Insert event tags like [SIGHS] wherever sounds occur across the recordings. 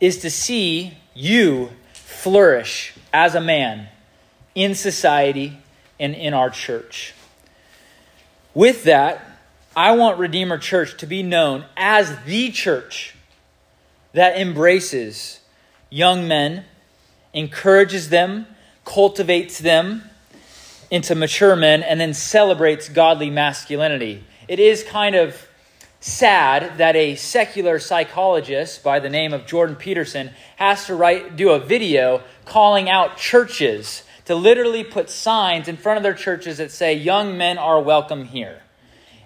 is to see you flourish as a man in society and in our church. With that, I want Redeemer Church to be known as the church that embraces young men, encourages them, cultivates them into mature men, and then celebrates godly masculinity. It is kind of sad that a secular psychologist by the name of Jordan Peterson has to write do a video calling out churches to literally put signs in front of their churches that say young men are welcome here.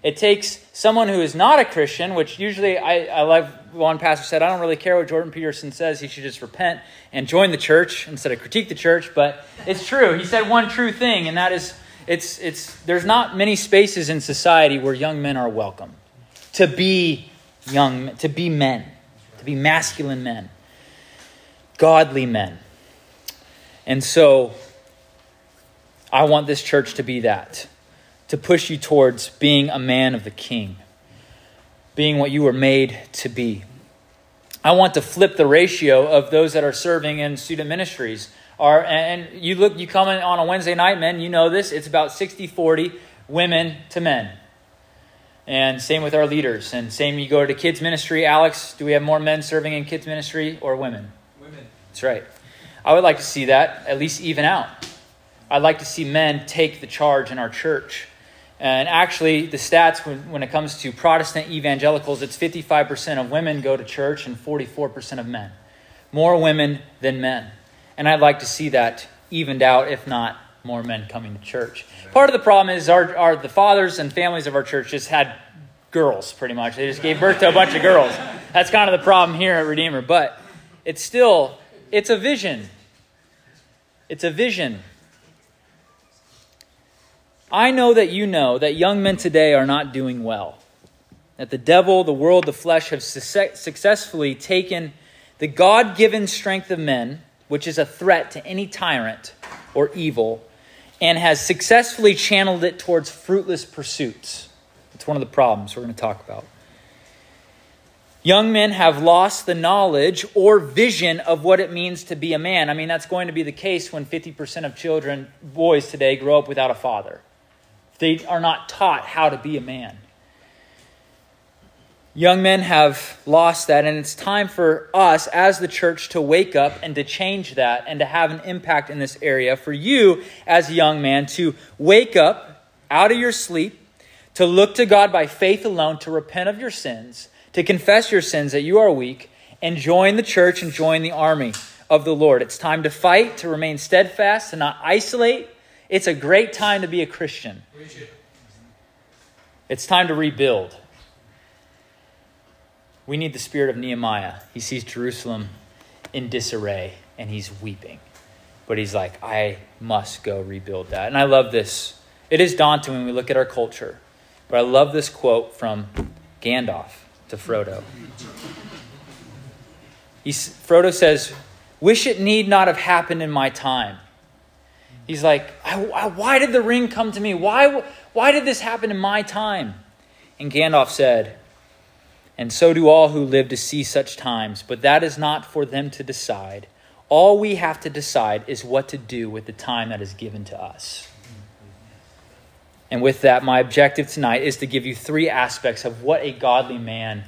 It takes someone who is not a Christian, which usually I, I like one pastor said, I don't really care what Jordan Peterson says. He should just repent and join the church instead of critique the church. But it's true. He said one true thing, and that is it's, it's, there's not many spaces in society where young men are welcome to be young, to be men, to be masculine men, godly men. And so I want this church to be that to push you towards being a man of the king, being what you were made to be. I want to flip the ratio of those that are serving in student ministries. Are, and you look, you come in on a Wednesday night, men, you know this, it's about 60 40 women to men. And same with our leaders. And same, you go to kids' ministry. Alex, do we have more men serving in kids' ministry or women? Women. That's right. I would like to see that at least even out. I'd like to see men take the charge in our church. And actually, the stats when, when it comes to Protestant evangelicals, it's 55% of women go to church and 44% of men. More women than men. And I'd like to see that evened out, if not more men coming to church. Part of the problem is our, our the fathers and families of our church just had girls, pretty much. They just gave birth to a bunch of girls. That's kind of the problem here at Redeemer. But it's still, it's a vision. It's a vision. I know that you know that young men today are not doing well. That the devil, the world, the flesh have successfully taken the God given strength of men, which is a threat to any tyrant or evil, and has successfully channeled it towards fruitless pursuits. It's one of the problems we're going to talk about. Young men have lost the knowledge or vision of what it means to be a man. I mean, that's going to be the case when 50% of children, boys today, grow up without a father. They are not taught how to be a man. Young men have lost that, and it's time for us as the church to wake up and to change that and to have an impact in this area. For you, as a young man, to wake up out of your sleep, to look to God by faith alone, to repent of your sins, to confess your sins that you are weak, and join the church and join the army of the Lord. It's time to fight, to remain steadfast, to not isolate. It's a great time to be a Christian. It's time to rebuild. We need the spirit of Nehemiah. He sees Jerusalem in disarray and he's weeping. But he's like, I must go rebuild that. And I love this. It is daunting when we look at our culture. But I love this quote from Gandalf to Frodo. He's, Frodo says, Wish it need not have happened in my time. He's like, I, I, Why did the ring come to me? Why, why did this happen in my time? And Gandalf said, and so do all who live to see such times, but that is not for them to decide. All we have to decide is what to do with the time that is given to us. And with that, my objective tonight is to give you three aspects of what a godly man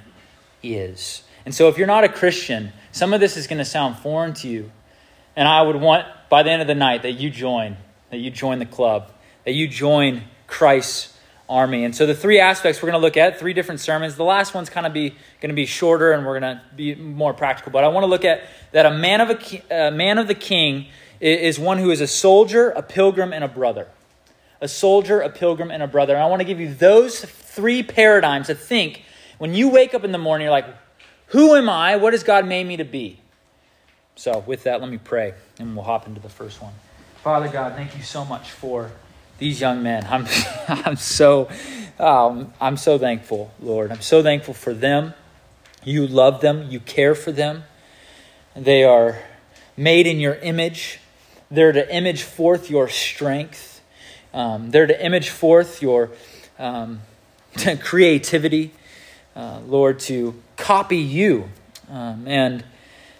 is. And so, if you're not a Christian, some of this is going to sound foreign to you. And I would want, by the end of the night, that you join, that you join the club, that you join Christ's army. And so the three aspects we're going to look at, three different sermons. The last one's kind of be going to be shorter and we're going to be more practical. But I want to look at that a man of a, a man of the king is one who is a soldier, a pilgrim, and a brother. A soldier, a pilgrim, and a brother. And I want to give you those three paradigms to think when you wake up in the morning, you're like, who am I? What has God made me to be? So, with that, let me pray and we'll hop into the first one. Father God, thank you so much for these young men. I'm, [LAUGHS] I'm so, um, I'm so thankful, Lord. I'm so thankful for them. You love them. You care for them. They are made in your image. They're to image forth your strength. Um, they're to image forth your um, [LAUGHS] creativity, uh, Lord, to copy you. Um, and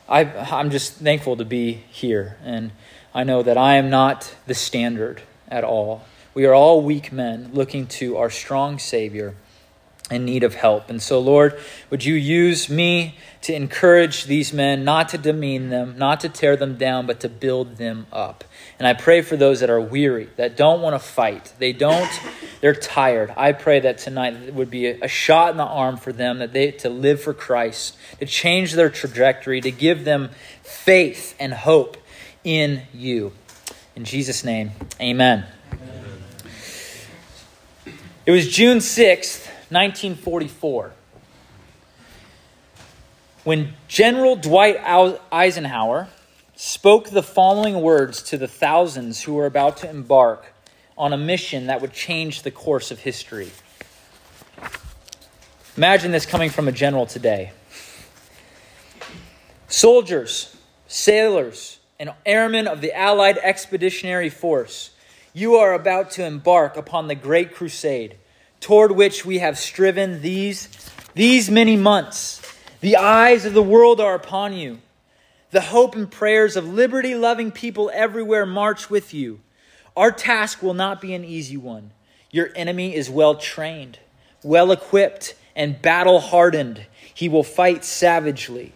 I, I'm just thankful to be here, and I know that I am not the standard at all. We are all weak men looking to our strong Savior in need of help. And so, Lord, would you use me to encourage these men, not to demean them, not to tear them down, but to build them up. And I pray for those that are weary, that don't want to fight. They don't, [LAUGHS] they're tired. I pray that tonight would be a shot in the arm for them, that they to live for Christ, to change their trajectory, to give them faith and hope in you. In Jesus' name, amen. amen. It was June 6th, 1944 when General Dwight Eisenhower spoke the following words to the thousands who were about to embark on a mission that would change the course of history. Imagine this coming from a general today. Soldiers, sailors, and airmen of the Allied Expeditionary Force, you are about to embark upon the great crusade toward which we have striven these, these many months the eyes of the world are upon you. The hope and prayers of liberty loving people everywhere march with you. Our task will not be an easy one. Your enemy is well trained, well equipped, and battle hardened. He will fight savagely.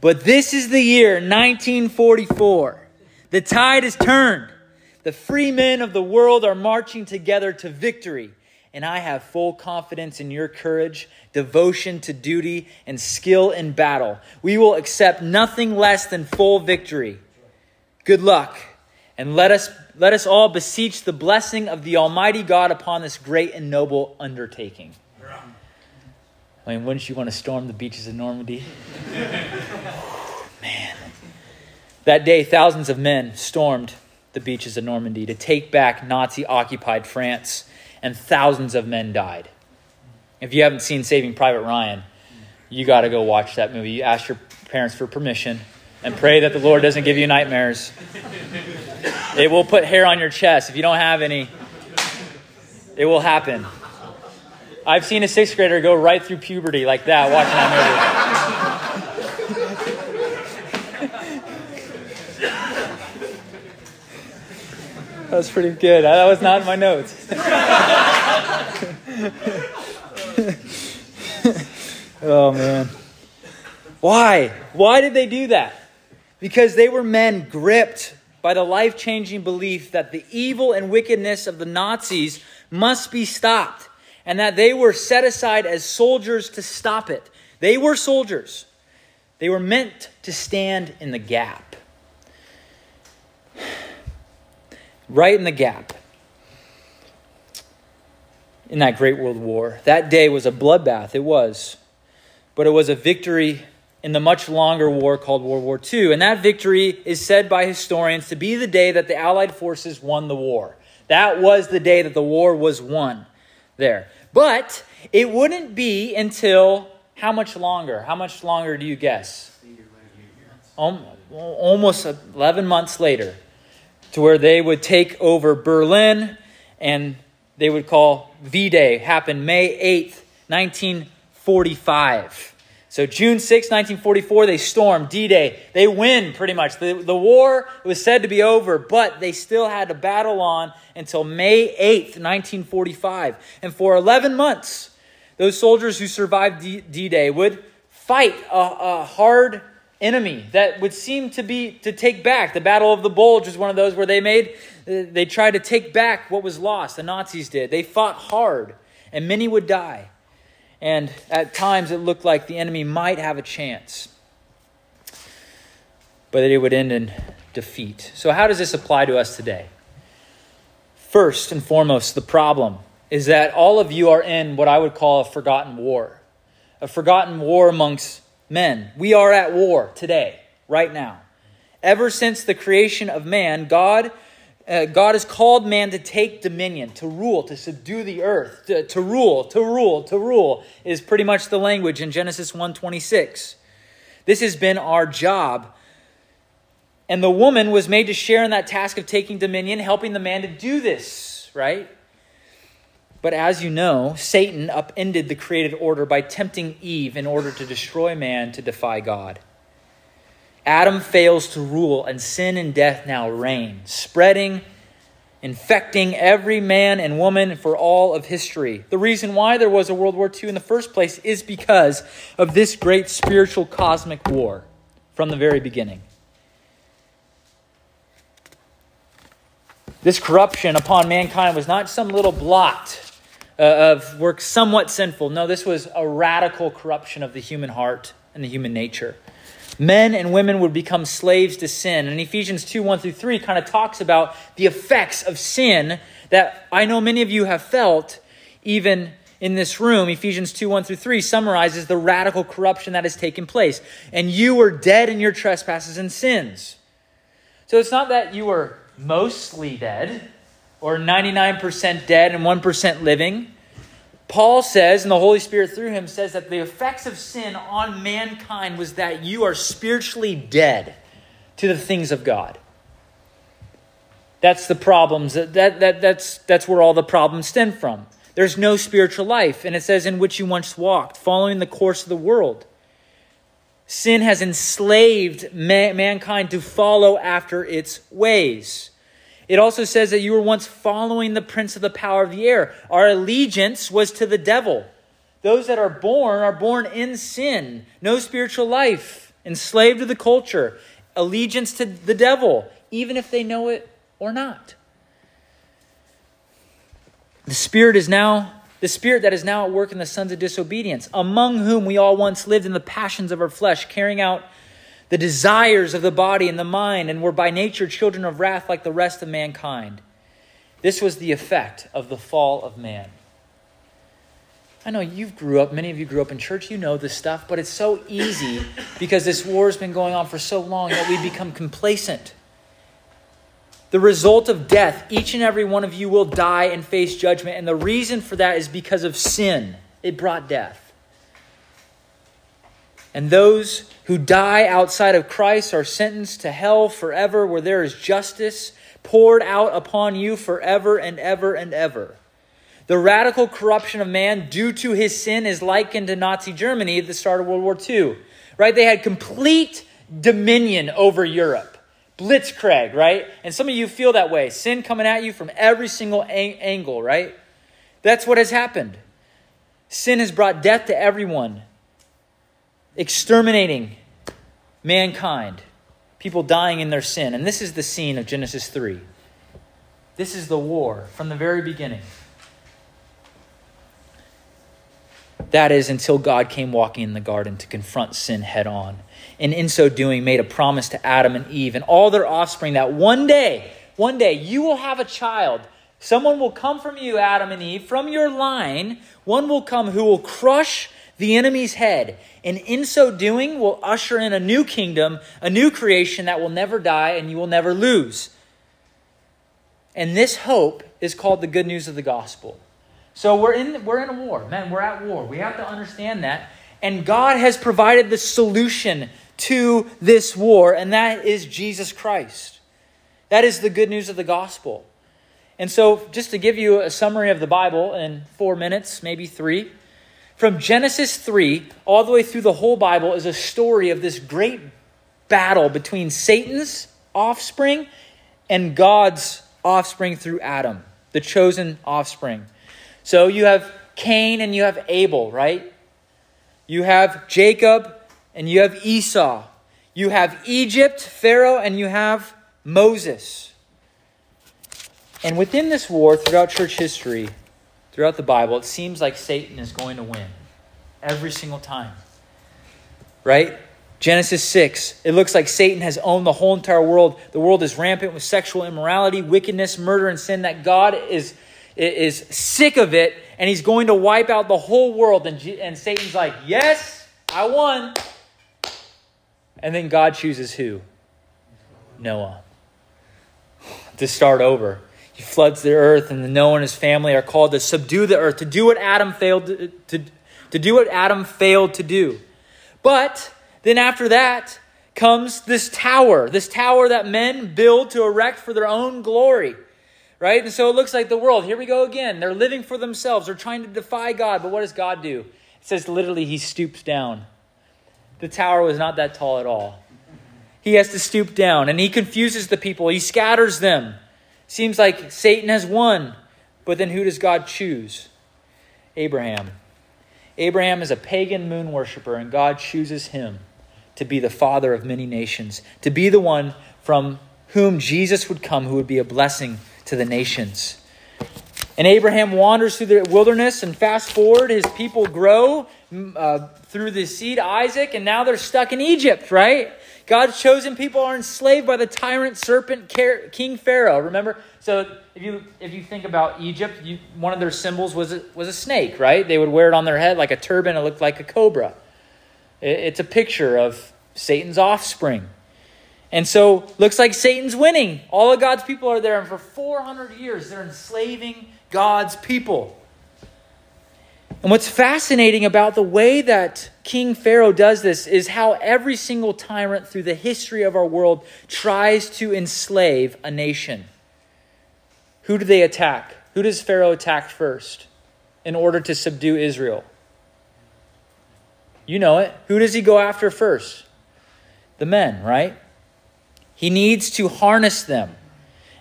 But this is the year 1944. The tide has turned. The free men of the world are marching together to victory and I have full confidence in your courage, devotion to duty, and skill in battle. We will accept nothing less than full victory. Good luck, and let us, let us all beseech the blessing of the Almighty God upon this great and noble undertaking. I mean, wouldn't you want to storm the beaches of Normandy? Man. That day, thousands of men stormed the beaches of Normandy to take back Nazi occupied France and thousands of men died. If you haven't seen Saving Private Ryan, you got to go watch that movie. You ask your parents for permission and pray that the Lord doesn't give you nightmares. It will put hair on your chest. If you don't have any, it will happen. I've seen a sixth grader go right through puberty like that watching that movie. That was pretty good. That was not in my notes. [LAUGHS] oh, man. Why? Why did they do that? Because they were men gripped by the life changing belief that the evil and wickedness of the Nazis must be stopped and that they were set aside as soldiers to stop it. They were soldiers, they were meant to stand in the gap. [SIGHS] right in the gap in that Great World War. That day was a bloodbath, it was. But it was a victory in the much longer war called World War II. And that victory is said by historians to be the day that the Allied forces won the war. That was the day that the war was won there. But it wouldn't be until how much longer? How much longer do you guess? Almost 11 months later to where they would take over Berlin and they would call V Day, happened May 8th, 1945. So, June 6, 1944, they storm D Day. They win pretty much. The, the war was said to be over, but they still had to battle on until May 8th, 1945. And for 11 months, those soldiers who survived D Day would fight a, a hard enemy that would seem to be to take back. The Battle of the Bulge was one of those where they made they tried to take back what was lost. The Nazis did. They fought hard, and many would die. And at times it looked like the enemy might have a chance. But it would end in defeat. So how does this apply to us today? First and foremost, the problem is that all of you are in what I would call a forgotten war. A forgotten war amongst men. We are at war today, right now. Ever since the creation of man, God, uh, God has called man to take dominion, to rule, to subdue the earth, to, to rule, to rule, to rule is pretty much the language in Genesis 1:26. This has been our job. And the woman was made to share in that task of taking dominion, helping the man to do this, right? But as you know, Satan upended the created order by tempting Eve in order to destroy man to defy God. Adam fails to rule, and sin and death now reign, spreading, infecting every man and woman for all of history. The reason why there was a World War II in the first place is because of this great spiritual cosmic war from the very beginning. This corruption upon mankind was not some little blot uh, of work somewhat sinful. No, this was a radical corruption of the human heart and the human nature men and women would become slaves to sin. And Ephesians 2 1 through 3 kind of talks about the effects of sin that I know many of you have felt even in this room. Ephesians 2 1 through 3 summarizes the radical corruption that has taken place. And you were dead in your trespasses and sins. So it's not that you were mostly dead or 99% dead and 1% living. Paul says, and the Holy Spirit through him says that the effects of sin on mankind was that you are spiritually dead to the things of God. That's the problems. That, that, that, that's, that's where all the problems stem from. There's no spiritual life. And it says, in which you once walked, following the course of the world. Sin has enslaved mankind to follow after its ways. It also says that you were once following the prince of the power of the air. Our allegiance was to the devil. Those that are born are born in sin, no spiritual life, enslaved to the culture, allegiance to the devil, even if they know it or not. The spirit is now the spirit that is now at work in the sons of disobedience, among whom we all once lived in the passions of our flesh, carrying out the desires of the body and the mind, and were by nature children of wrath like the rest of mankind. This was the effect of the fall of man. I know you've grew up, many of you grew up in church, you know this stuff, but it's so easy [COUGHS] because this war has been going on for so long that we become complacent. The result of death, each and every one of you will die and face judgment. And the reason for that is because of sin. It brought death. And those who die outside of Christ are sentenced to hell forever, where there is justice poured out upon you forever and ever and ever. The radical corruption of man due to his sin is likened to Nazi Germany at the start of World War II. Right? They had complete dominion over Europe. Blitzkrieg, right? And some of you feel that way. Sin coming at you from every single angle, right? That's what has happened. Sin has brought death to everyone exterminating mankind, people dying in their sin. And this is the scene of Genesis 3. This is the war from the very beginning. That is until God came walking in the garden to confront sin head on. And in so doing, made a promise to Adam and Eve and all their offspring that one day, one day, you will have a child. Someone will come from you, Adam and Eve, from your line. One will come who will crush the enemy's head, and in so doing will usher in a new kingdom, a new creation that will never die and you will never lose. And this hope is called the good news of the gospel. So we're in we're in a war. Man, we're at war. We have to understand that. And God has provided the solution to this war, and that is Jesus Christ. That is the good news of the gospel. And so, just to give you a summary of the Bible in four minutes, maybe three, from Genesis 3 all the way through the whole Bible is a story of this great battle between Satan's offspring and God's offspring through Adam, the chosen offspring. So you have Cain and you have Abel, right? You have Jacob and you have Esau. You have Egypt, Pharaoh, and you have Moses. And within this war, throughout church history, throughout the Bible, it seems like Satan is going to win every single time. Right? Genesis 6, it looks like Satan has owned the whole entire world. The world is rampant with sexual immorality, wickedness, murder, and sin, that God is, is sick of it, and he's going to wipe out the whole world. And, and Satan's like, Yes, I won. And then God chooses who? Noah. To start over. He floods the earth, and Noah and his family are called to subdue the earth, to do what Adam failed to, to, to do what Adam failed to do. But then after that comes this tower, this tower that men build to erect for their own glory. Right? And so it looks like the world, here we go again. They're living for themselves. They're trying to defy God. But what does God do? It says literally, he stoops down. The tower was not that tall at all. he has to stoop down and he confuses the people, he scatters them. Seems like Satan has won, but then who does God choose? Abraham. Abraham is a pagan moon worshiper, and God chooses him to be the father of many nations, to be the one from whom Jesus would come, who would be a blessing to the nations. And Abraham wanders through the wilderness, and fast forward, his people grow uh, through the seed Isaac, and now they're stuck in Egypt, right? God's chosen people are enslaved by the tyrant serpent King Pharaoh. Remember? So if you if you think about Egypt, you, one of their symbols was a, was a snake, right? They would wear it on their head like a turban. It looked like a cobra. It, it's a picture of Satan's offspring. And so looks like Satan's winning. All of God's people are there, and for 400 years they're enslaving God's people. And what's fascinating about the way that King Pharaoh does this is how every single tyrant through the history of our world tries to enslave a nation. Who do they attack? Who does Pharaoh attack first in order to subdue Israel? You know it. Who does he go after first? The men, right? He needs to harness them.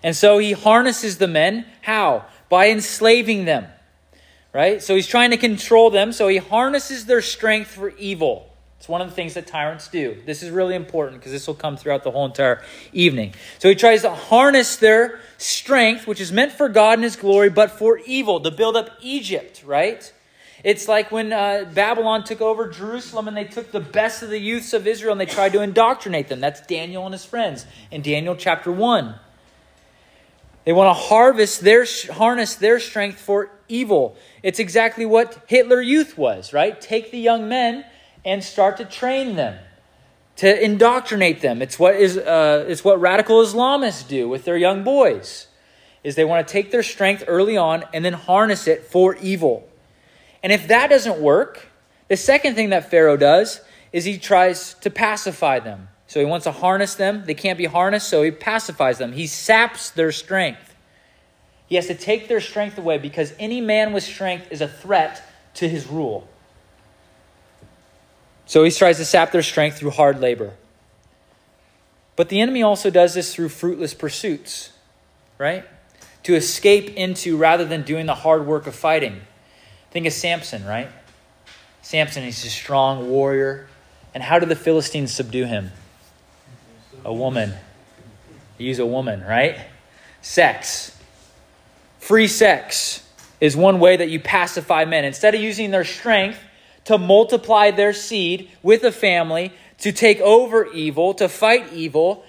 And so he harnesses the men. How? By enslaving them right? So he's trying to control them, so he harnesses their strength for evil. It's one of the things that tyrants do. This is really important because this will come throughout the whole entire evening. So he tries to harness their strength, which is meant for God and his glory, but for evil, to build up Egypt, right? It's like when uh, Babylon took over Jerusalem and they took the best of the youths of Israel and they tried to indoctrinate them. That's Daniel and his friends in Daniel chapter 1. They want to harvest their harness their strength for evil. It's exactly what Hitler Youth was, right? Take the young men and start to train them, to indoctrinate them. It's what is uh, it's what radical Islamists do with their young boys. Is they want to take their strength early on and then harness it for evil. And if that doesn't work, the second thing that Pharaoh does is he tries to pacify them. So he wants to harness them. They can't be harnessed, so he pacifies them. He saps their strength. He has to take their strength away because any man with strength is a threat to his rule. So he tries to sap their strength through hard labor. But the enemy also does this through fruitless pursuits, right? To escape into rather than doing the hard work of fighting. Think of Samson, right? Samson, he's a strong warrior. And how did the Philistines subdue him? a woman. Use a woman, right? Sex. Free sex is one way that you pacify men. Instead of using their strength to multiply their seed with a family, to take over evil, to fight evil,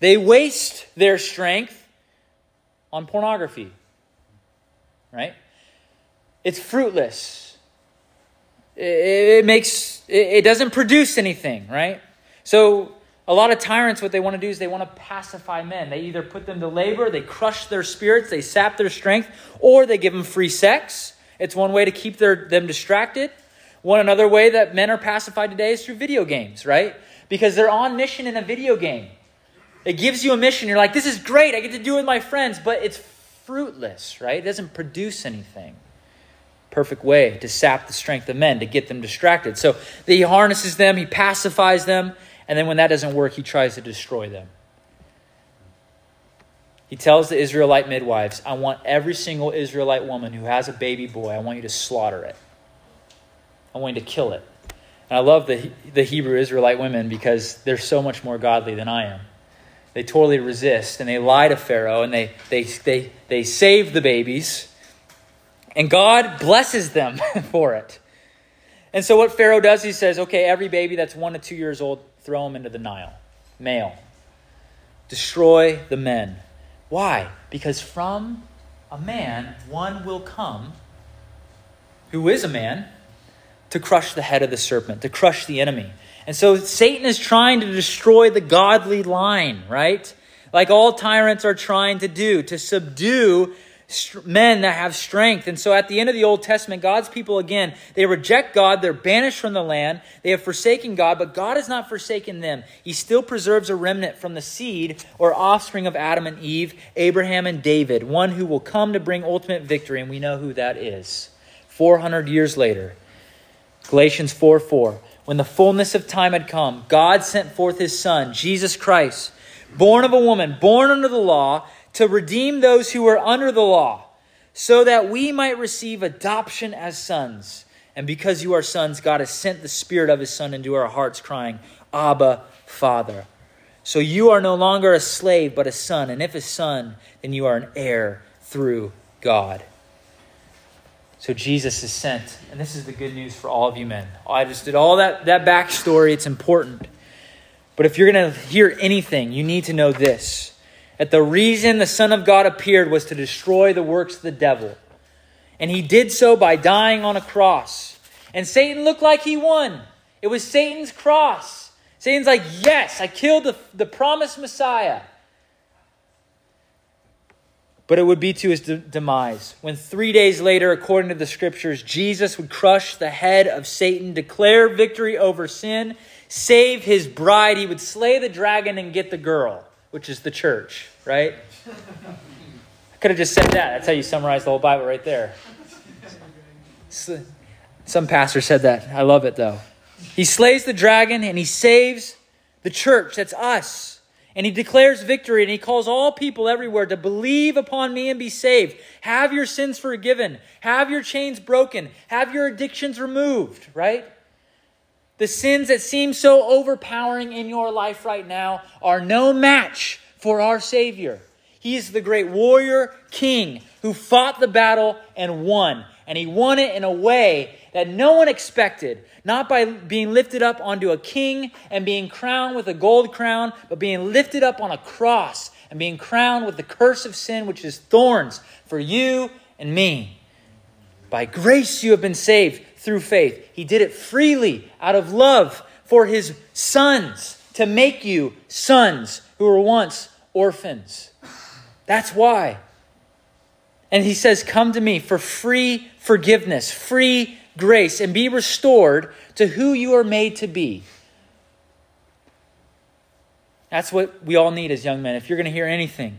they waste their strength on pornography. Right? It's fruitless. It, makes it doesn't produce anything, right? So a lot of tyrants, what they want to do is they want to pacify men. They either put them to labor, they crush their spirits, they sap their strength, or they give them free sex. It's one way to keep their, them distracted. One another way that men are pacified today is through video games, right? Because they're on mission in a video game. It gives you a mission. You're like, this is great. I get to do it with my friends, but it's fruitless, right? It doesn't produce anything. Perfect way to sap the strength of men, to get them distracted. So he harnesses them, he pacifies them, and then when that doesn't work, he tries to destroy them. He tells the Israelite midwives, I want every single Israelite woman who has a baby boy, I want you to slaughter it. I want you to kill it. And I love the, the Hebrew Israelite women because they're so much more godly than I am. They totally resist and they lie to Pharaoh and they, they, they, they save the babies. And God blesses them [LAUGHS] for it. And so what Pharaoh does, he says, okay, every baby that's one to two years old, throw them into the Nile. Male. Destroy the men. Why? Because from a man, one will come who is a man to crush the head of the serpent, to crush the enemy. And so Satan is trying to destroy the godly line, right? Like all tyrants are trying to do, to subdue men that have strength. And so at the end of the Old Testament, God's people, again, they reject God. They're banished from the land. They have forsaken God, but God has not forsaken them. He still preserves a remnant from the seed or offspring of Adam and Eve, Abraham and David, one who will come to bring ultimate victory. And we know who that is. 400 years later, Galatians 4 4. when the fullness of time had come, God sent forth his Son, Jesus Christ, born of a woman, born under the law, to redeem those who were under the law, so that we might receive adoption as sons. And because you are sons, God has sent the Spirit of his Son into our hearts, crying, Abba, Father. So you are no longer a slave, but a son. And if a son, then you are an heir through God. So Jesus is sent. And this is the good news for all of you men. I just did all that, that backstory. It's important. But if you're going to hear anything, you need to know this that the reason the Son of God appeared was to destroy the works of the devil. And he did so by dying on a cross. And Satan looked like he won. It was Satan's cross. Satan's like, yes, I killed the, the promised Messiah but it would be to his de- demise. When three days later, according to the scriptures, Jesus would crush the head of Satan, declare victory over sin, save his bride. He would slay the dragon and get the girl, which is the church, right? I could have just said that. That's how you summarize the whole Bible right there. Some pastor said that. I love it, though. He slays the dragon and he saves the church. That's us. And he declares victory and he calls all people everywhere to believe upon me and be saved. Have your sins forgiven. Have your chains broken. Have your addictions removed, right? The sins that seem so overpowering in your life right now are no match for our Savior. He is the great warrior king who fought the battle and won. And he won it in a way that no one expected, not by being lifted up onto a king and being crowned with a gold crown, but being lifted up on a cross and being crowned with the curse of sin, which is thorns for you and me. By grace you have been saved through faith. He did it freely out of love for his sons to make you sons who were once orphans. That's why. And he says, Come to me for free forgiveness, free grace and be restored to who you are made to be. That's what we all need as young men. If you're going to hear anything,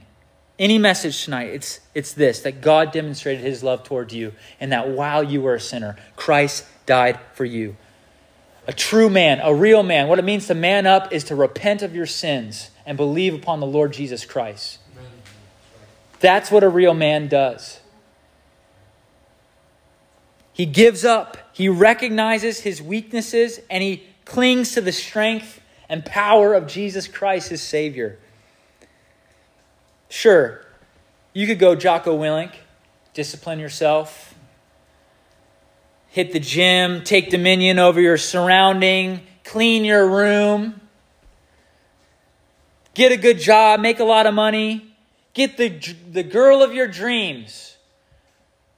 any message tonight, it's, it's this that God demonstrated his love toward you, and that while you were a sinner, Christ died for you. A true man, a real man, what it means to man up is to repent of your sins and believe upon the Lord Jesus Christ. That's what a real man does. He gives up, he recognizes his weaknesses, and he clings to the strength and power of Jesus Christ, his Savior. Sure, you could go Jocko Willink, discipline yourself, hit the gym, take dominion over your surrounding, clean your room, get a good job, make a lot of money, get the, the girl of your dreams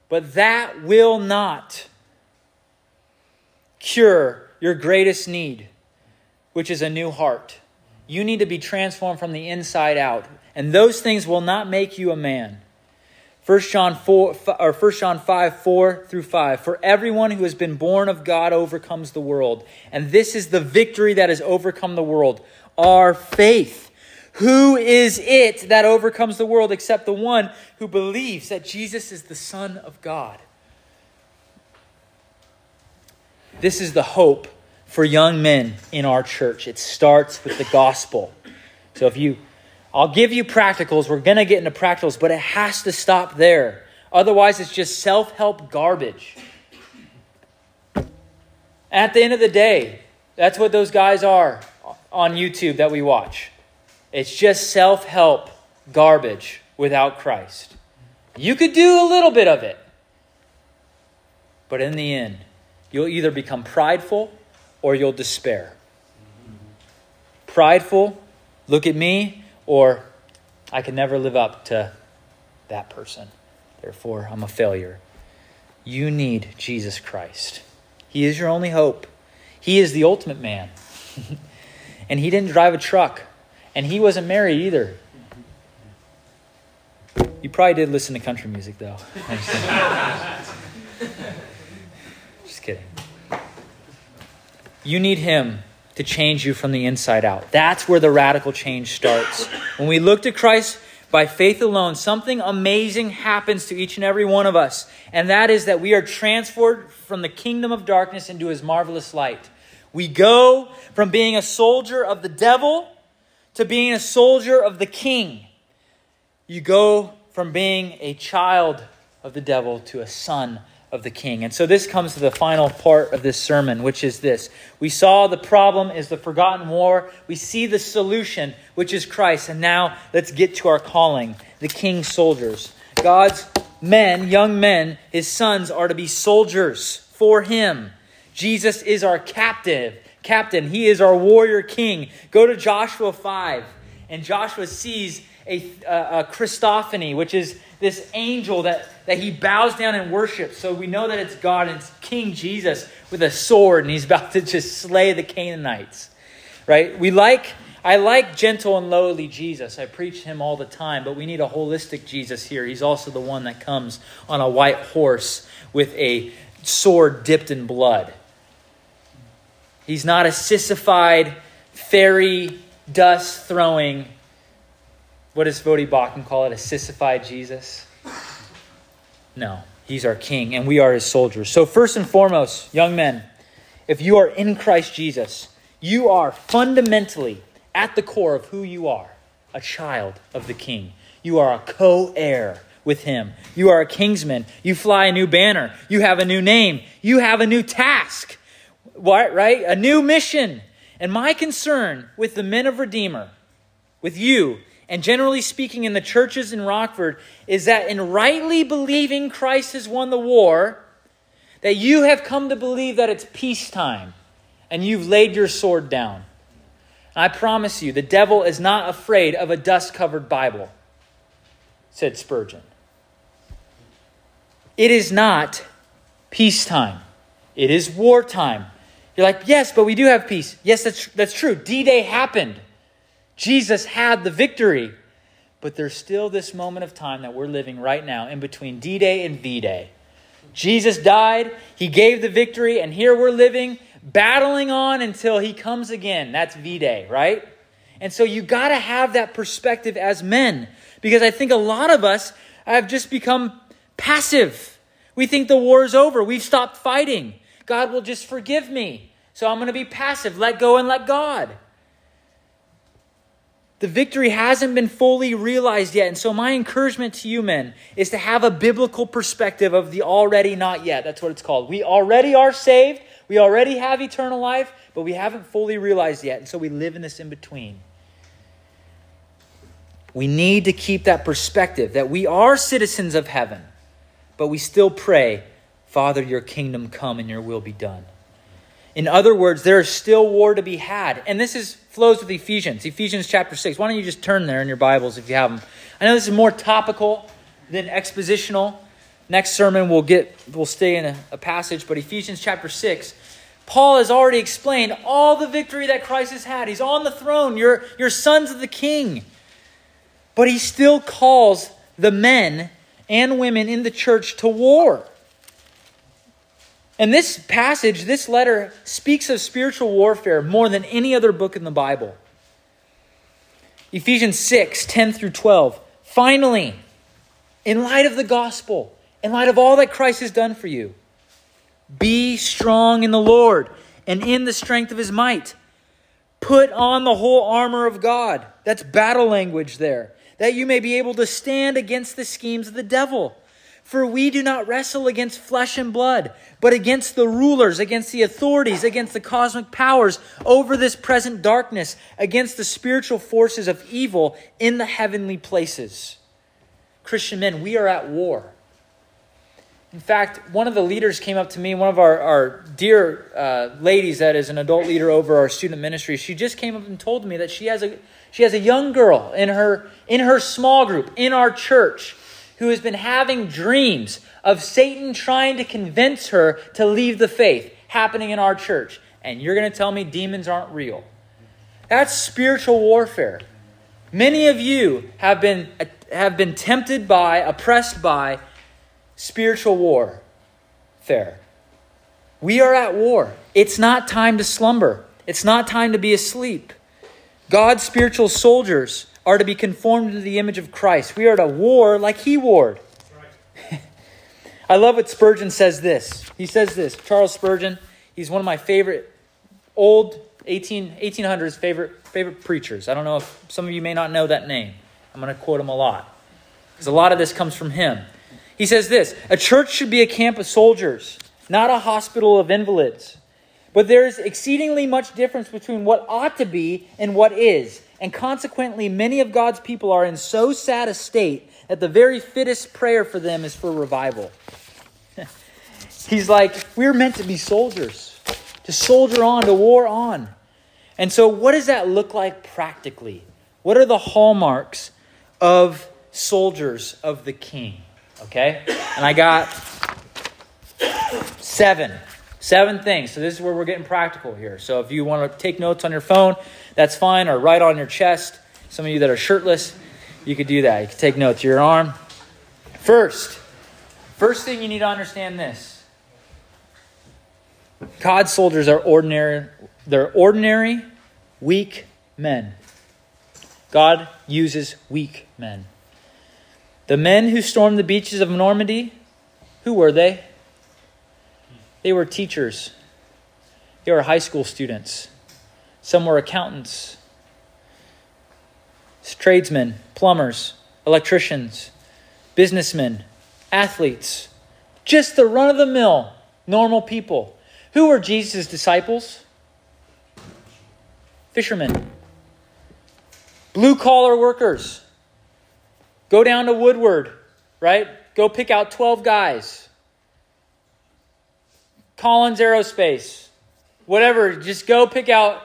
but that will not cure your greatest need, which is a new heart. You need to be transformed from the inside out, and those things will not make you a man. 1 John 4 or 1 John 5 4 through 5 For everyone who has been born of God overcomes the world and this is the victory that has overcome the world our faith who is it that overcomes the world except the one who believes that Jesus is the Son of God? This is the hope for young men in our church. It starts with the gospel. So if you I'll give you practicals. We're going to get into practicals, but it has to stop there. Otherwise, it's just self help garbage. At the end of the day, that's what those guys are on YouTube that we watch. It's just self help garbage without Christ. You could do a little bit of it, but in the end, you'll either become prideful or you'll despair. Prideful, look at me, or I can never live up to that person. Therefore, I'm a failure. You need Jesus Christ. He is your only hope. He is the ultimate man. [LAUGHS] and he didn't drive a truck and he wasn't married either. You probably did listen to country music, though. [LAUGHS] Just kidding. You need him to change you from the inside out. That's where the radical change starts. When we look to Christ by faith alone, something amazing happens to each and every one of us, and that is that we are transferred from the kingdom of darkness into his marvelous light. We go from being a soldier of the devil to being a soldier of the king. You go from being a child of the devil to a son of the king. And so this comes to the final part of this sermon, which is this. We saw the problem is the forgotten war. We see the solution, which is Christ. And now let's get to our calling, the king's soldiers. God's men, young men, his sons are to be soldiers for him. Jesus is our captive, captain. He is our warrior king. Go to Joshua 5, and Joshua sees a, a, a Christophany, which is this angel that, that he bows down and worships. So we know that it's God and it's King Jesus with a sword, and he's [LAUGHS] about to just slay the Canaanites. Right? We like I like gentle and lowly Jesus. I preach him all the time, but we need a holistic Jesus here. He's also the one that comes on a white horse with a sword dipped in blood. He's not a sissified, fairy dust throwing, what does Voddie Baucham call it, a sissified Jesus? No, he's our king, and we are his soldiers. So, first and foremost, young men, if you are in Christ Jesus, you are fundamentally at the core of who you are a child of the king. You are a co heir with him. You are a kingsman. You fly a new banner. You have a new name. You have a new task. What, right? A new mission. And my concern with the men of Redeemer, with you, and generally speaking in the churches in Rockford, is that in rightly believing Christ has won the war, that you have come to believe that it's peacetime and you've laid your sword down. I promise you, the devil is not afraid of a dust covered Bible, said Spurgeon. It is not peacetime, it is wartime. You're like, yes, but we do have peace. Yes, that's, that's true. D Day happened, Jesus had the victory. But there's still this moment of time that we're living right now in between D Day and V Day. Jesus died, He gave the victory, and here we're living battling on until he comes again. That's V Day, right? And so you got to have that perspective as men because I think a lot of us have just become passive. We think the war is over, we've stopped fighting. God will just forgive me. So I'm going to be passive, let go and let God. The victory hasn't been fully realized yet. And so, my encouragement to you, men, is to have a biblical perspective of the already not yet. That's what it's called. We already are saved. We already have eternal life, but we haven't fully realized yet. And so we live in this in between. We need to keep that perspective that we are citizens of heaven, but we still pray, Father, your kingdom come and your will be done. In other words, there is still war to be had. And this is flows with Ephesians, Ephesians chapter 6. Why don't you just turn there in your Bibles if you have them? I know this is more topical than expositional, Next sermon we'll get we'll stay in a, a passage, but Ephesians chapter 6 Paul has already explained all the victory that Christ has had. He's on the throne. You're, you're sons of the king. But he still calls the men and women in the church to war. And this passage, this letter, speaks of spiritual warfare more than any other book in the Bible. Ephesians 6 10 through 12. Finally, in light of the gospel, in light of all that Christ has done for you. Be strong in the Lord and in the strength of his might. Put on the whole armor of God. That's battle language there. That you may be able to stand against the schemes of the devil. For we do not wrestle against flesh and blood, but against the rulers, against the authorities, against the cosmic powers over this present darkness, against the spiritual forces of evil in the heavenly places. Christian men, we are at war. In fact, one of the leaders came up to me, one of our, our dear uh, ladies that is an adult leader over our student ministry. She just came up and told me that she has a she has a young girl in her in her small group in our church who has been having dreams of Satan trying to convince her to leave the faith happening in our church. And you're going to tell me demons aren't real. That's spiritual warfare. Many of you have been have been tempted by, oppressed by spiritual war. Fair. We are at war. It's not time to slumber. It's not time to be asleep. God's spiritual soldiers are to be conformed to the image of Christ. We are at war like he warred. [LAUGHS] I love what Spurgeon says this. He says this. Charles Spurgeon, he's one of my favorite old 18, 1800s favorite, favorite preachers. I don't know if some of you may not know that name. I'm going to quote him a lot because a lot of this comes from him. He says this A church should be a camp of soldiers, not a hospital of invalids. But there is exceedingly much difference between what ought to be and what is. And consequently, many of God's people are in so sad a state that the very fittest prayer for them is for revival. [LAUGHS] He's like, we're meant to be soldiers, to soldier on, to war on. And so, what does that look like practically? What are the hallmarks of soldiers of the king? Okay? And I got seven. Seven things. So, this is where we're getting practical here. So, if you want to take notes on your phone, that's fine, or right on your chest. Some of you that are shirtless, you could do that. You could take notes your arm. First, first thing you need to understand this God's soldiers are ordinary, they're ordinary, weak men. God uses weak men. The men who stormed the beaches of Normandy, who were they? They were teachers. They were high school students. Some were accountants, tradesmen, plumbers, electricians, businessmen, athletes. Just the run of the mill, normal people. Who were Jesus' disciples? Fishermen, blue collar workers. Go down to Woodward, right? Go pick out 12 guys. Collins Aerospace, whatever, just go pick out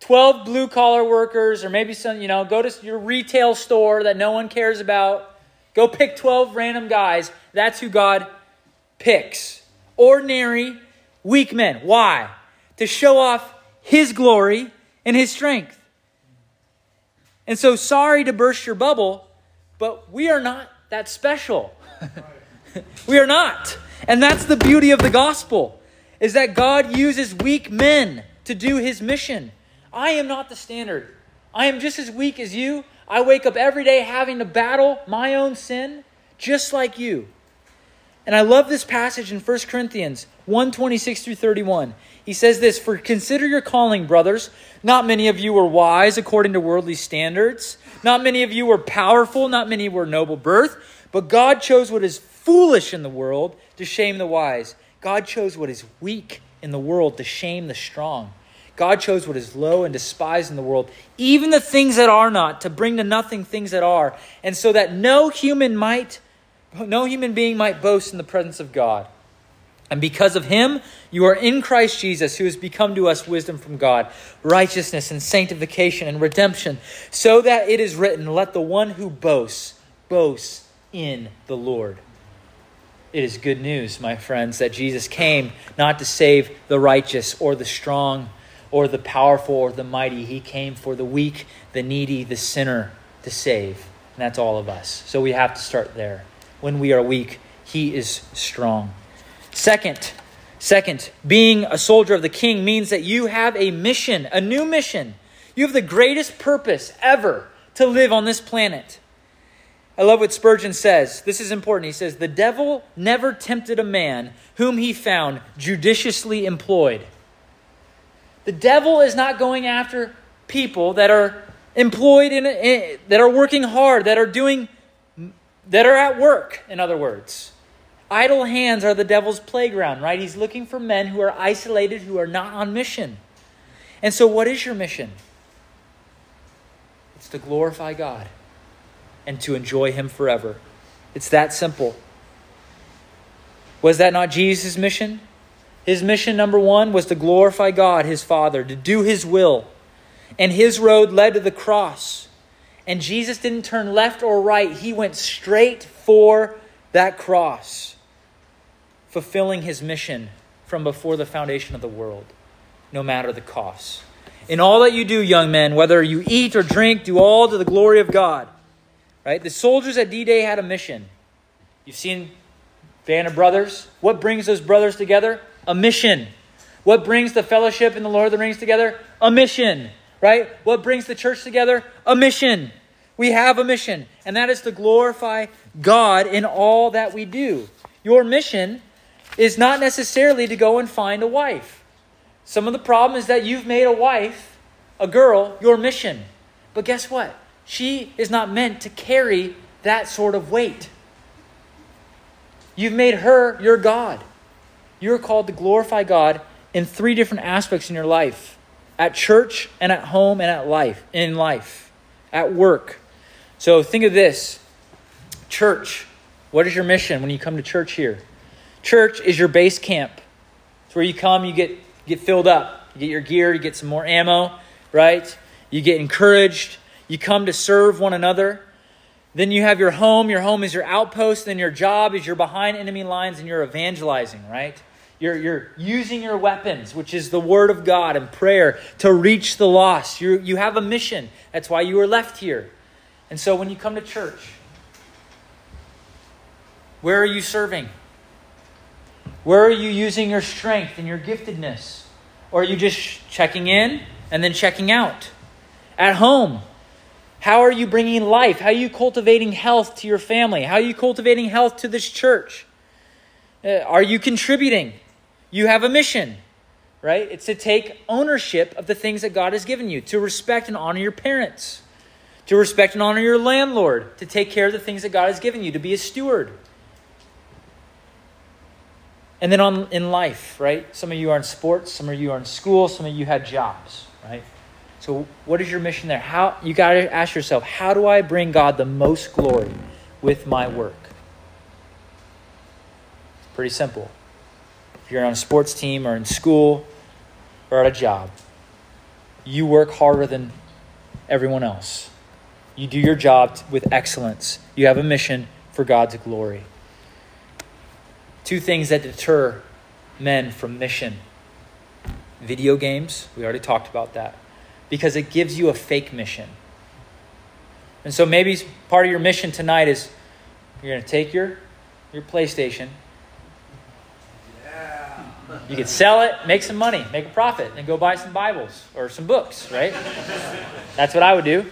12 blue collar workers, or maybe some, you know, go to your retail store that no one cares about. Go pick 12 random guys. That's who God picks. Ordinary, weak men. Why? To show off his glory and his strength. And so, sorry to burst your bubble, but we are not that special. [LAUGHS] we are not. And that's the beauty of the gospel is that God uses weak men to do his mission. I am not the standard. I am just as weak as you. I wake up every day having to battle my own sin just like you. And I love this passage in 1 Corinthians 1 26 through 31. He says this For consider your calling, brothers. Not many of you were wise according to worldly standards. Not many of you were powerful. Not many were noble birth. But God chose what is foolish in the world to shame the wise. God chose what is weak in the world to shame the strong. God chose what is low and despised in the world, even the things that are not, to bring to nothing things that are, and so that no human might no human being might boast in the presence of God. And because of him, you are in Christ Jesus, who has become to us wisdom from God, righteousness and sanctification and redemption, so that it is written, Let the one who boasts boast in the Lord. It is good news, my friends, that Jesus came not to save the righteous or the strong or the powerful or the mighty. He came for the weak, the needy, the sinner to save. And that's all of us. So we have to start there when we are weak, he is strong. Second, second, being a soldier of the king means that you have a mission, a new mission. You have the greatest purpose ever to live on this planet. I love what Spurgeon says. This is important. He says, The devil never tempted a man whom he found judiciously employed. The devil is not going after people that are employed in, in that are working hard, that are doing that are at work, in other words. Idle hands are the devil's playground, right? He's looking for men who are isolated, who are not on mission. And so, what is your mission? It's to glorify God and to enjoy Him forever. It's that simple. Was that not Jesus' mission? His mission, number one, was to glorify God, his Father, to do his will. And his road led to the cross. And Jesus didn't turn left or right, he went straight for that cross, fulfilling his mission from before the foundation of the world, no matter the cost. In all that you do, young men, whether you eat or drink, do all to the glory of God. Right? The soldiers at D Day had a mission. You've seen Band of Brothers. What brings those brothers together? A mission. What brings the fellowship in the Lord of the Rings together? A mission right? What brings the church together? A mission. We have a mission, and that is to glorify God in all that we do. Your mission is not necessarily to go and find a wife. Some of the problem is that you've made a wife, a girl, your mission. But guess what? She is not meant to carry that sort of weight. You've made her your God. You're called to glorify God in three different aspects in your life. At church and at home and at life in life. At work. So think of this. Church what is your mission when you come to church here? Church is your base camp. It's where you come you get get filled up. You get your gear you get some more ammo right? You get encouraged. You come to serve one another. Then you have your home. Your home is your outpost then your job is you're behind enemy lines and you're evangelizing right you're, you're using your weapons, which is the Word of God and prayer, to reach the lost. You, you have a mission. That's why you were left here. And so when you come to church, where are you serving? Where are you using your strength and your giftedness? Or are you just checking in and then checking out? At home, how are you bringing life? How are you cultivating health to your family? How are you cultivating health to this church? Uh, are you contributing? You have a mission, right? It's to take ownership of the things that God has given you, to respect and honor your parents, to respect and honor your landlord, to take care of the things that God has given you, to be a steward. And then on in life, right? Some of you are in sports, some of you are in school, some of you had jobs, right? So what is your mission there? How you got to ask yourself, how do I bring God the most glory with my work? Pretty simple if you're on a sports team or in school or at a job, you work harder than everyone else. You do your job with excellence. You have a mission for God's glory. Two things that deter men from mission video games, we already talked about that, because it gives you a fake mission. And so maybe part of your mission tonight is you're going to take your, your PlayStation you could sell it, make some money, make a profit, and go buy some Bibles or some books, right? That's what I would do.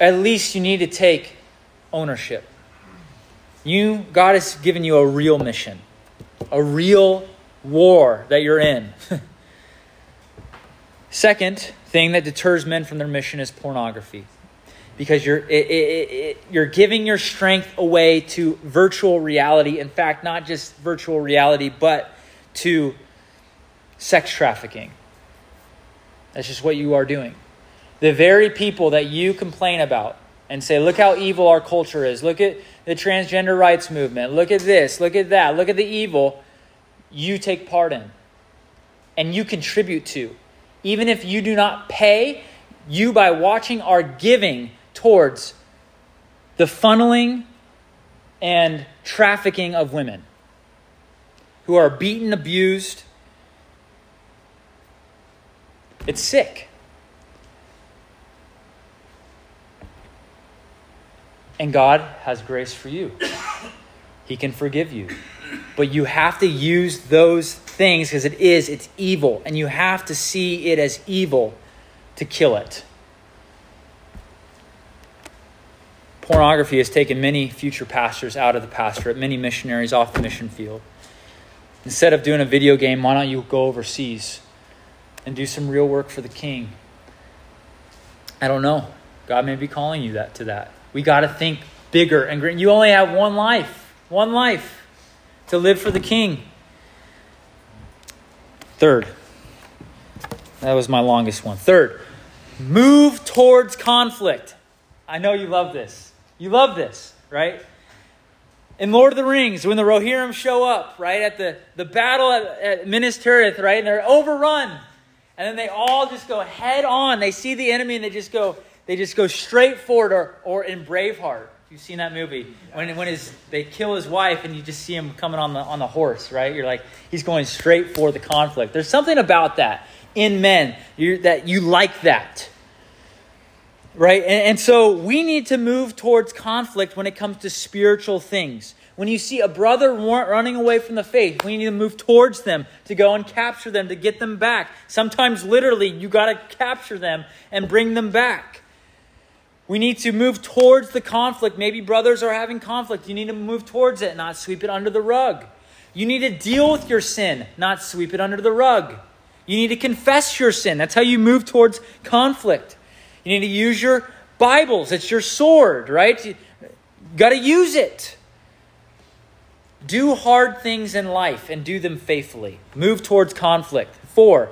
At least you need to take ownership. You God has given you a real mission. A real war that you're in. [LAUGHS] Second thing that deters men from their mission is pornography because you're, it, it, it, you're giving your strength away to virtual reality. In fact, not just virtual reality, but to sex trafficking. That's just what you are doing. The very people that you complain about and say, look how evil our culture is, look at the transgender rights movement, look at this, look at that, look at the evil, you take part in and you contribute to. Even if you do not pay, you by watching are giving towards the funneling and trafficking of women who are beaten, abused. It's sick. And God has grace for you. He can forgive you. But you have to use those things because it is, it's evil. And you have to see it as evil to kill it. Pornography has taken many future pastors out of the pastorate, many missionaries off the mission field. Instead of doing a video game, why don't you go overseas and do some real work for the king? I don't know. God may be calling you that to that. We got to think bigger and great. You only have one life, one life to live for the king. Third, that was my longest one. Third, move towards conflict. I know you love this. You love this, right? In Lord of the Rings, when the Rohirrim show up, right, at the, the battle at, at Minas Tirith, right, and they're overrun, and then they all just go head on. They see the enemy and they just go, they just go straight forward, or, or in Braveheart. You've seen that movie when when his they kill his wife and you just see him coming on the on the horse, right? You're like he's going straight for the conflict. There's something about that in men that you like that right? And, and, so we need to move towards conflict when it comes to spiritual things. When you see a brother running away from the faith, we need to move towards them to go and capture them, to get them back. Sometimes, literally, you got to capture them and bring them back. We need to move towards the conflict. Maybe brothers are having conflict. You need to move towards it, not sweep it under the rug. You need to deal with your sin, not sweep it under the rug. You need to confess your sin. That's how you move towards conflict. You need to use your Bibles. It's your sword, right? You got to use it. Do hard things in life and do them faithfully. Move towards conflict. Four,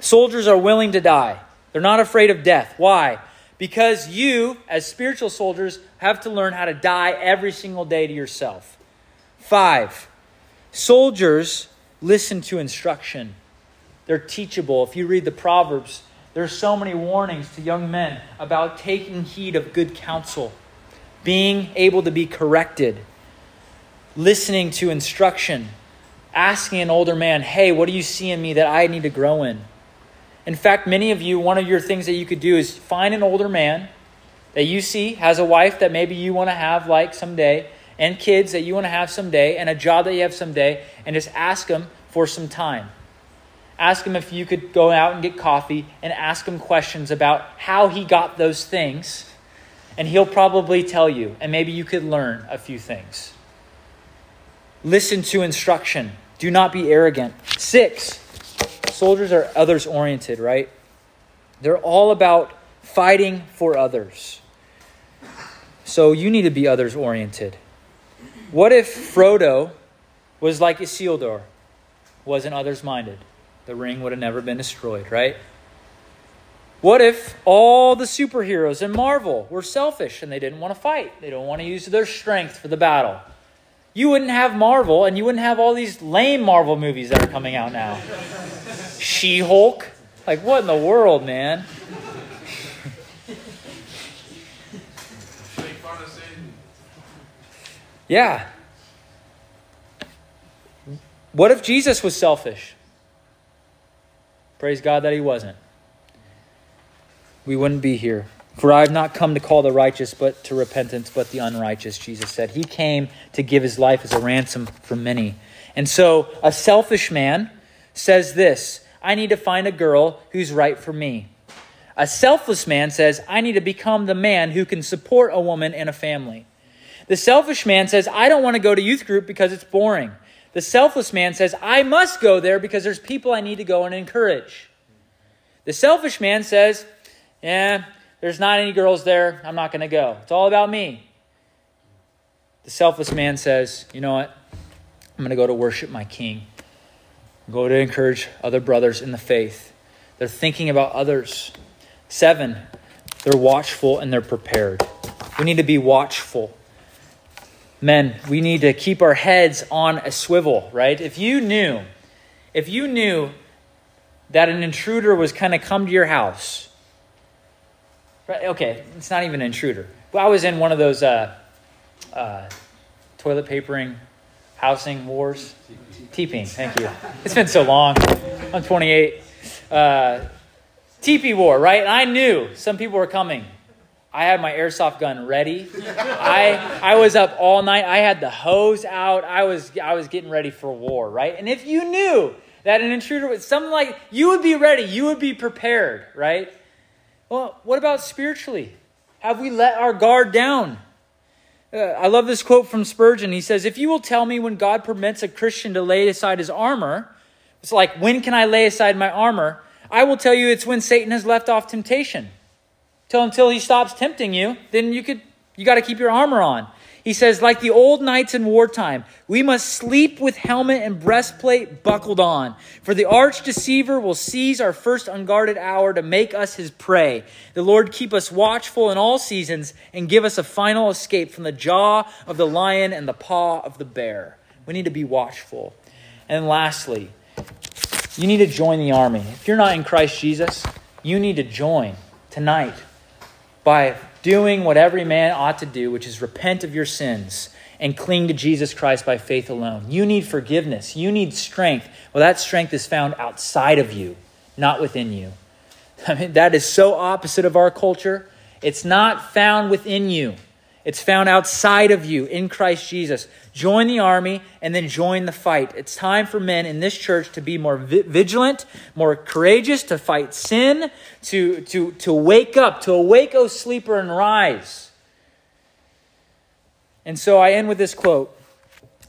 soldiers are willing to die. They're not afraid of death. Why? Because you, as spiritual soldiers, have to learn how to die every single day to yourself. Five, soldiers listen to instruction. They're teachable. If you read the Proverbs, there's so many warnings to young men about taking heed of good counsel, being able to be corrected listening to instruction, asking an older man, hey, what do you see in me that I need to grow in? In fact, many of you, one of your things that you could do is find an older man that you see has a wife that maybe you want to have like someday, and kids that you want to have someday, and a job that you have someday, and just ask them for some time. Ask him if you could go out and get coffee and ask him questions about how he got those things, and he'll probably tell you, and maybe you could learn a few things. Listen to instruction. Do not be arrogant. Six, soldiers are others oriented, right? They're all about fighting for others. So you need to be others oriented. What if Frodo was like Isildur, wasn't others minded? The ring would have never been destroyed, right? What if all the superheroes in Marvel were selfish and they didn't want to fight? They don't want to use their strength for the battle you wouldn't have Marvel and you wouldn't have all these lame Marvel movies that are coming out now. She Hulk. Like, what in the world, man? Yeah. What if Jesus was selfish? Praise God that he wasn't. We wouldn't be here. For I have not come to call the righteous but to repentance, but the unrighteous, Jesus said. He came to give his life as a ransom for many. And so a selfish man says this I need to find a girl who's right for me. A selfless man says, I need to become the man who can support a woman and a family. The selfish man says, I don't want to go to youth group because it's boring. The selfless man says, I must go there because there's people I need to go and encourage. The selfish man says, Yeah, there's not any girls there. I'm not going to go. It's all about me. The selfless man says, You know what? I'm going to go to worship my king. Go to encourage other brothers in the faith. They're thinking about others. Seven, they're watchful and they're prepared. We need to be watchful. Men, we need to keep our heads on a swivel, right? If you knew, if you knew that an intruder was kind of come to your house Right, okay, it's not even an intruder. Well, I was in one of those uh, uh, toilet papering, housing wars. Teeping, thank you. It's been so long. I'm 28. Uh, teepee war, right? And I knew some people were coming. I had my airsoft gun ready. I I was up all night. I had the hose out. I was I was getting ready for war, right? And if you knew that an intruder was something like you would be ready, you would be prepared, right? Well, what about spiritually? Have we let our guard down? Uh, I love this quote from Spurgeon. He says, If you will tell me when God permits a Christian to lay aside his armor, it's like, when can I lay aside my armor? I will tell you it's when Satan has left off temptation. Till until he stops tempting you, then you could you got to keep your armor on. He says, like the old knights in wartime, we must sleep with helmet and breastplate buckled on. For the arch deceiver will seize our first unguarded hour to make us his prey. The Lord keep us watchful in all seasons and give us a final escape from the jaw of the lion and the paw of the bear. We need to be watchful. And lastly, you need to join the army. If you're not in Christ Jesus, you need to join tonight by doing what every man ought to do, which is repent of your sins and cling to Jesus Christ by faith alone. You need forgiveness. You need strength. Well, that strength is found outside of you, not within you. [LAUGHS] I mean, that is so opposite of our culture. It's not found within you. It's found outside of you in Christ Jesus. Join the army and then join the fight. It's time for men in this church to be more vigilant, more courageous, to fight sin, to, to, to wake up, to awake, O sleeper, and rise. And so I end with this quote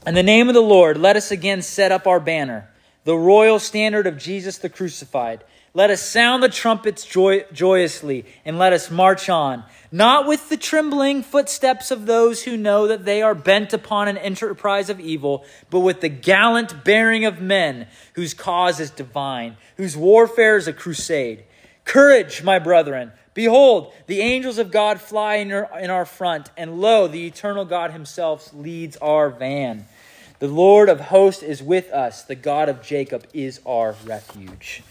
In the name of the Lord, let us again set up our banner, the royal standard of Jesus the crucified. Let us sound the trumpets joy- joyously, and let us march on, not with the trembling footsteps of those who know that they are bent upon an enterprise of evil, but with the gallant bearing of men whose cause is divine, whose warfare is a crusade. Courage, my brethren. Behold, the angels of God fly in in our front, and lo, the eternal God himself leads our van. The Lord of hosts is with us. The God of Jacob is our refuge.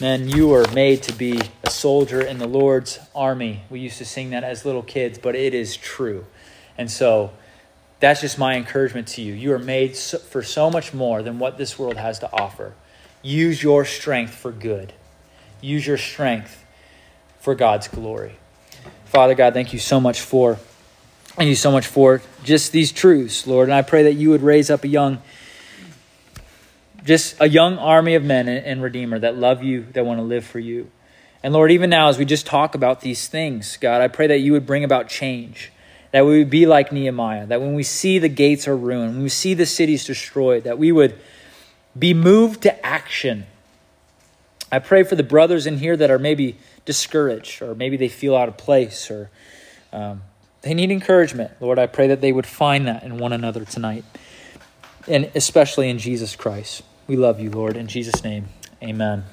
Men, you are made to be a soldier in the Lord's army. We used to sing that as little kids, but it is true. And so that's just my encouragement to you. You are made for so much more than what this world has to offer. Use your strength for good, use your strength for God's glory. Father God, thank you so much for Thank you so much for just these truths, Lord. And I pray that you would raise up a young, just a young army of men and Redeemer that love you, that want to live for you. And Lord, even now, as we just talk about these things, God, I pray that you would bring about change. That we would be like Nehemiah. That when we see the gates are ruined, when we see the cities destroyed, that we would be moved to action. I pray for the brothers in here that are maybe discouraged, or maybe they feel out of place, or um, they need encouragement. Lord, I pray that they would find that in one another tonight, and especially in Jesus Christ. We love you, Lord. In Jesus' name, amen.